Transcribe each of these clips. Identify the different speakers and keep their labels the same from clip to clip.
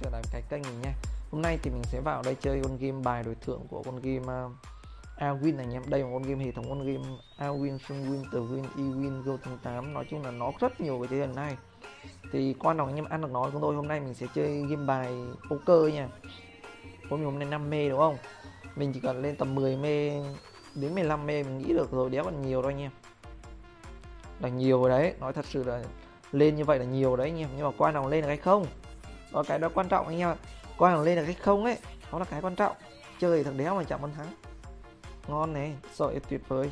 Speaker 1: sẽ là cái kênh mình nha. Hôm nay thì mình sẽ vào đây chơi con game bài đối tượng của con game à, uh, Awin này nha. Đây là con game hệ thống con game Awin, Sunwin, Tewin, Ewin, Golden 8 nói chung là nó rất nhiều cái thế lần này. Thì quan trọng anh em ăn được nói. chúng tôi hôm nay mình sẽ chơi game bài poker nha. Hôm hôm nay 5 mê đúng không? Mình chỉ cần lên tầm 10 mê đến 15 mê mình nghĩ được rồi đéo còn nhiều đâu anh em là nhiều rồi đấy nói thật sự là lên như vậy là nhiều đấy anh em nhưng mà quan trọng lên được hay không? Đó cái đó quan trọng anh em ạ. Coi thằng lên được hay không ấy đó là cái quan trọng. Chơi thằng đéo mà chẳng muốn thắng. Ngon này, sợi tuyệt vời.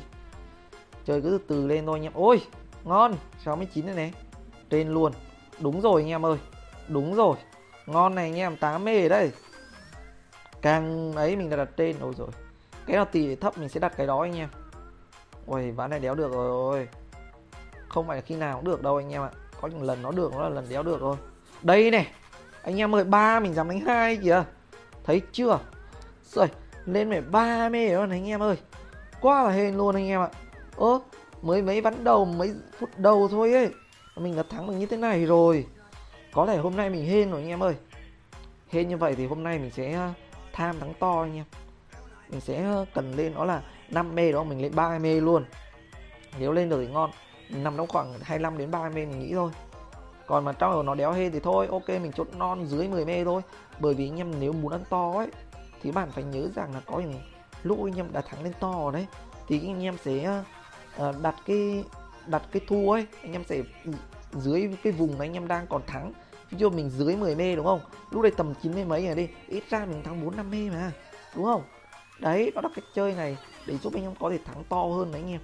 Speaker 1: Chơi cứ từ từ lên thôi anh em. Ôi, ngon 69 này này. Trên luôn. Đúng rồi anh em ơi, đúng rồi. Ngon này anh em 8 mê đây càng ấy mình đã đặt trên rồi rồi cái nào tỷ thấp mình sẽ đặt cái đó anh em. Ôi, ván này đéo được rồi. Không phải là khi nào cũng được đâu anh em ạ. Có những lần nó được, nó là lần đéo được thôi đây này anh em ơi, ba mình dám đánh hai kìa. Thấy chưa? Rồi, lên mẹ ba mê rồi anh em ơi. Quá là hên luôn anh em ạ. Ơ, mới mấy ván đầu, mấy phút đầu thôi ấy. Mình đã thắng được như thế này rồi. Có thể hôm nay mình hên rồi anh em ơi. Hên như vậy thì hôm nay mình sẽ ờ, tham thắng to anh em. Mình sẽ ờ, cần lên đó là 5 mê đó, mình lên 3 mê luôn. Nếu lên được thì ngon. Nằm trong khoảng 25 đến 30 mình nghĩ thôi còn mà trong nó đéo hên thì thôi, ok, mình chốt non dưới 10 mê thôi. Bởi vì anh em nếu muốn ăn to ấy, thì bạn phải nhớ rằng là có những lúc anh em đã thắng lên to đấy. Thì anh em sẽ ờ, ờ, đặt cái đặt cái thua ấy, anh em sẽ dưới cái vùng mà anh em đang còn thắng. Ví dụ mình dưới 10 mê đúng không? Lúc đây tầm 9 mấy rồi đi, ít ra mình thắng 4 5 mê mà, đúng không? Đấy, đó là cách chơi này để giúp anh em có thể thắng to hơn đấy anh em.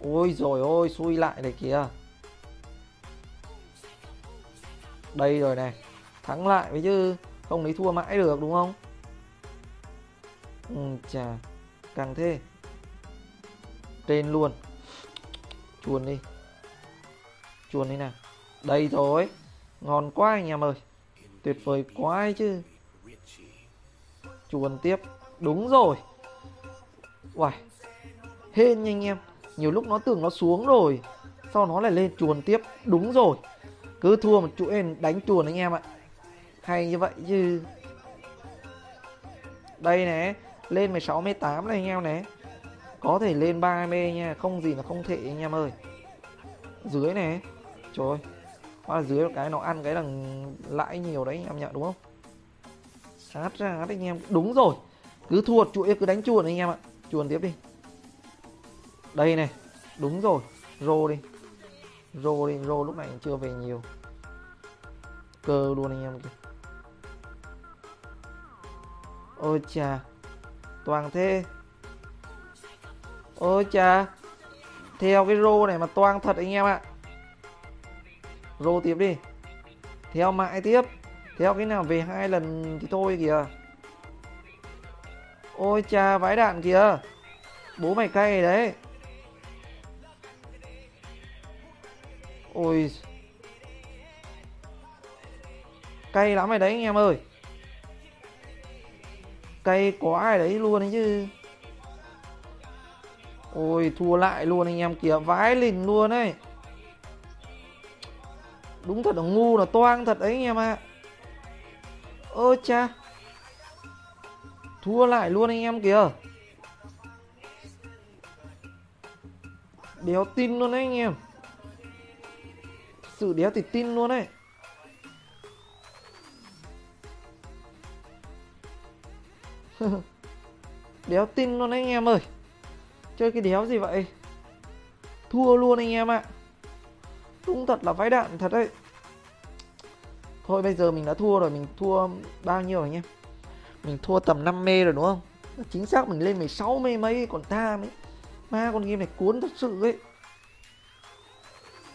Speaker 1: Ôi rồi ôi xui lại này kìa. Đây rồi này thắng lại với chứ không lấy thua mãi được đúng không? Ừ, chà càng thế. Trên luôn. Chuồn đi. Chuồn đi nào. Đây rồi ngon quá anh em ơi. Tuyệt vời quá ấy chứ. Chuồn tiếp. Đúng rồi. Uầy Hên nha anh em. Nhiều lúc nó tưởng nó xuống rồi, Sau nó lại lên chuồn tiếp. Đúng rồi, Cứ thua một chuỗi đánh chuồn anh em ạ. Hay như vậy chứ. Đây này Lên 16 18 này anh em nè. Có thể lên 30 nha, Không gì là không thể anh em ơi. Dưới này Trời ơi, Hóa là dưới cái nó ăn cái là lãi nhiều đấy anh em nhận đúng không? Sát ra anh em. Đúng rồi, cứ thua chuỗi cứ đánh chuồn anh em ạ. Chuồn tiếp đi đây này, đúng rồi, rô đi. Rô đi, rô lúc này chưa về nhiều. Cơ luôn anh em kìa. Ôi chà, toàn thế. Ôi chà, theo cái rô này mà toang thật anh em ạ. Rô tiếp đi. Theo mãi tiếp. Theo cái nào về hai lần thì thôi kìa. Ôi cha vãi đạn kìa. Bố mày cay đấy. Ôi. Cay lắm rồi đấy, anh em ơi. Cay quá ai đấy luôn đấy chứ. Ôi, thua lại luôn anh em kìa, vãi lìn luôn ấy. Đúng thật là ngu là toang thật đấy anh em ạ. À. ơ cha. Thua lại luôn anh em kìa. Đéo tin luôn đấy anh em sự đéo thì tin luôn ấy. Đéo tin luôn anh em ơi. Chơi cái đéo gì vậy? Thua luôn anh em ạ. Đúng thật là vãi đạn thật đấy. Thôi bây giờ mình đã thua rồi, mình thua bao nhiêu anh em mình thua tầm 5 mê rồi đúng không? Chính xác mình lên 16 mê mấy, còn ta mấy ma con game này cuốn thật sự ấy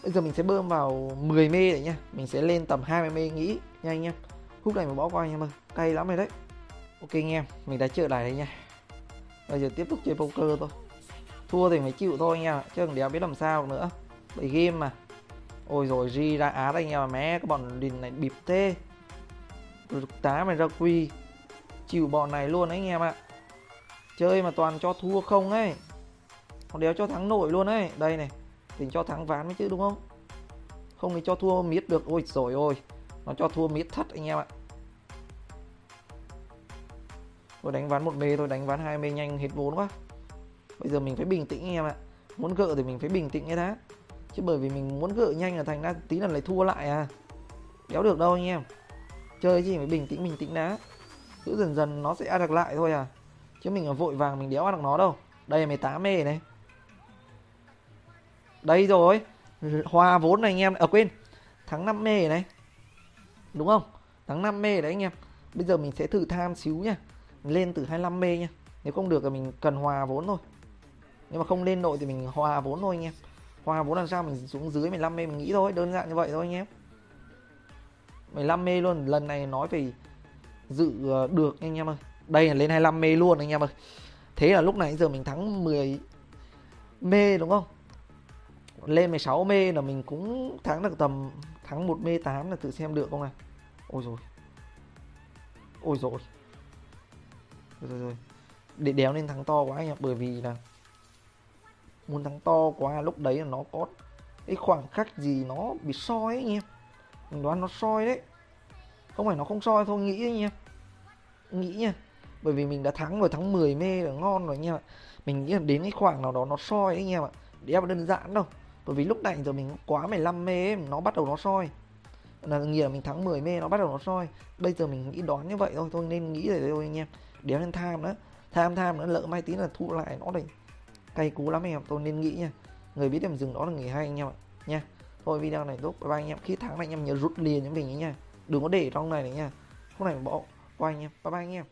Speaker 1: bây giờ mình sẽ bơm vào 10 mê đấy nha. Mình sẽ lên tầm 20 mê nghĩ. Nha anh em khúc này mình bỏ qua anh em ơi. Cay lắm rồi đấy. Ok anh em, mình đã trở lại đây nha. Bây giờ tiếp tục chơi poker thôi. Thua thì phải chịu thôi anh em chứ còn đéo biết làm sao nữa. Bởi game mà. Ôi rồi ri ra á anh em mẹ mé cái bọn đình này bịp thế. Tá mày ra quy. Chịu bọn này luôn đấy anh em ạ. Chơi mà toàn cho thua không ấy. Còn đéo cho thắng nổi luôn ấy. Đây này thì cho thắng ván mới chứ, đúng không? Không thì cho thua miết được. Ôi rồi ôi nó cho thua miết thất anh em ạ. Tôi đánh ván một mê tôi đánh ván hai mê nhanh hết vốn quá. Bây giờ mình phải bình tĩnh anh em ạ. Muốn gỡ thì mình phải bình tĩnh cái đã. Chứ bởi vì mình muốn gỡ nhanh là thành ra tí lần lại thua lại à. Đéo được đâu anh em. Chơi gì phải bình tĩnh bình tĩnh đã. Cứ dần dần nó sẽ ăn được lại thôi à. Chứ mình vội vàng mình đéo ăn được nó đâu. Đây là 18 mê này đây rồi. Hòa vốn này anh em. Ở à, quên. Thắng 5 mê này. Đúng không? Thắng 5 mê đấy anh em. Bây giờ mình sẽ thử tham xíu nha lên từ 25 mê nha nếu không được thì mình cần hòa vốn thôi. Nhưng mà không lên nội thì mình hòa vốn thôi anh em. Hòa vốn làm sao mình xuống dưới 15 mê mình nghĩ thôi. Đơn giản như vậy thôi anh em. 15 mê luôn. Lần này nói về dự ờ, được anh em ơi. Đây là lên 25 mê luôn anh em ơi. Thế là lúc này giờ mình thắng 10 mê đúng không? Lên 16 mê là mình cũng thắng được tầm, thắng 1 mê 8 là tự xem được không à? ôi rồi ôi rồi rồi rồi. Để đéo lên thắng to quá anh ạ bởi vì là muốn thắng to quá lúc đấy là nó có cái khoảng cách gì nó bị soi ấy anh em mình đoán nó soi đấy. Không phải nó không soi thôi, nghĩ anh em nghĩ nha bởi vì mình đã thắng rồi, thắng 10 mê là ngon rồi anh em ạ mình nghĩ là đến cái khoảng nào đó nó soi ấy anh em ạ đéo đơn giản đâu bởi vì lúc này giờ mình quá 15 mê ấy, nó bắt đầu nó soi. Là nghĩa là mình thắng 10 mê nó bắt đầu nó soi. Bây giờ mình nghĩ đoán như vậy thôi thôi nên nghĩ rồi thôi anh em. Đéo nên tham nữa. Tham tham nữa lỡ mai tí là thu lại nó để cay cú lắm anh em. Tôi nên nghĩ nha. Người biết em dừng đó là người hay anh em ạ nha. Thôi video này tốt. Bye, bye anh em. Khi thắng này anh em nhớ rút liền những mình ấy nha. Đừng có để trong này này nha. Không này bỏ qua anh em. Bye bye anh em.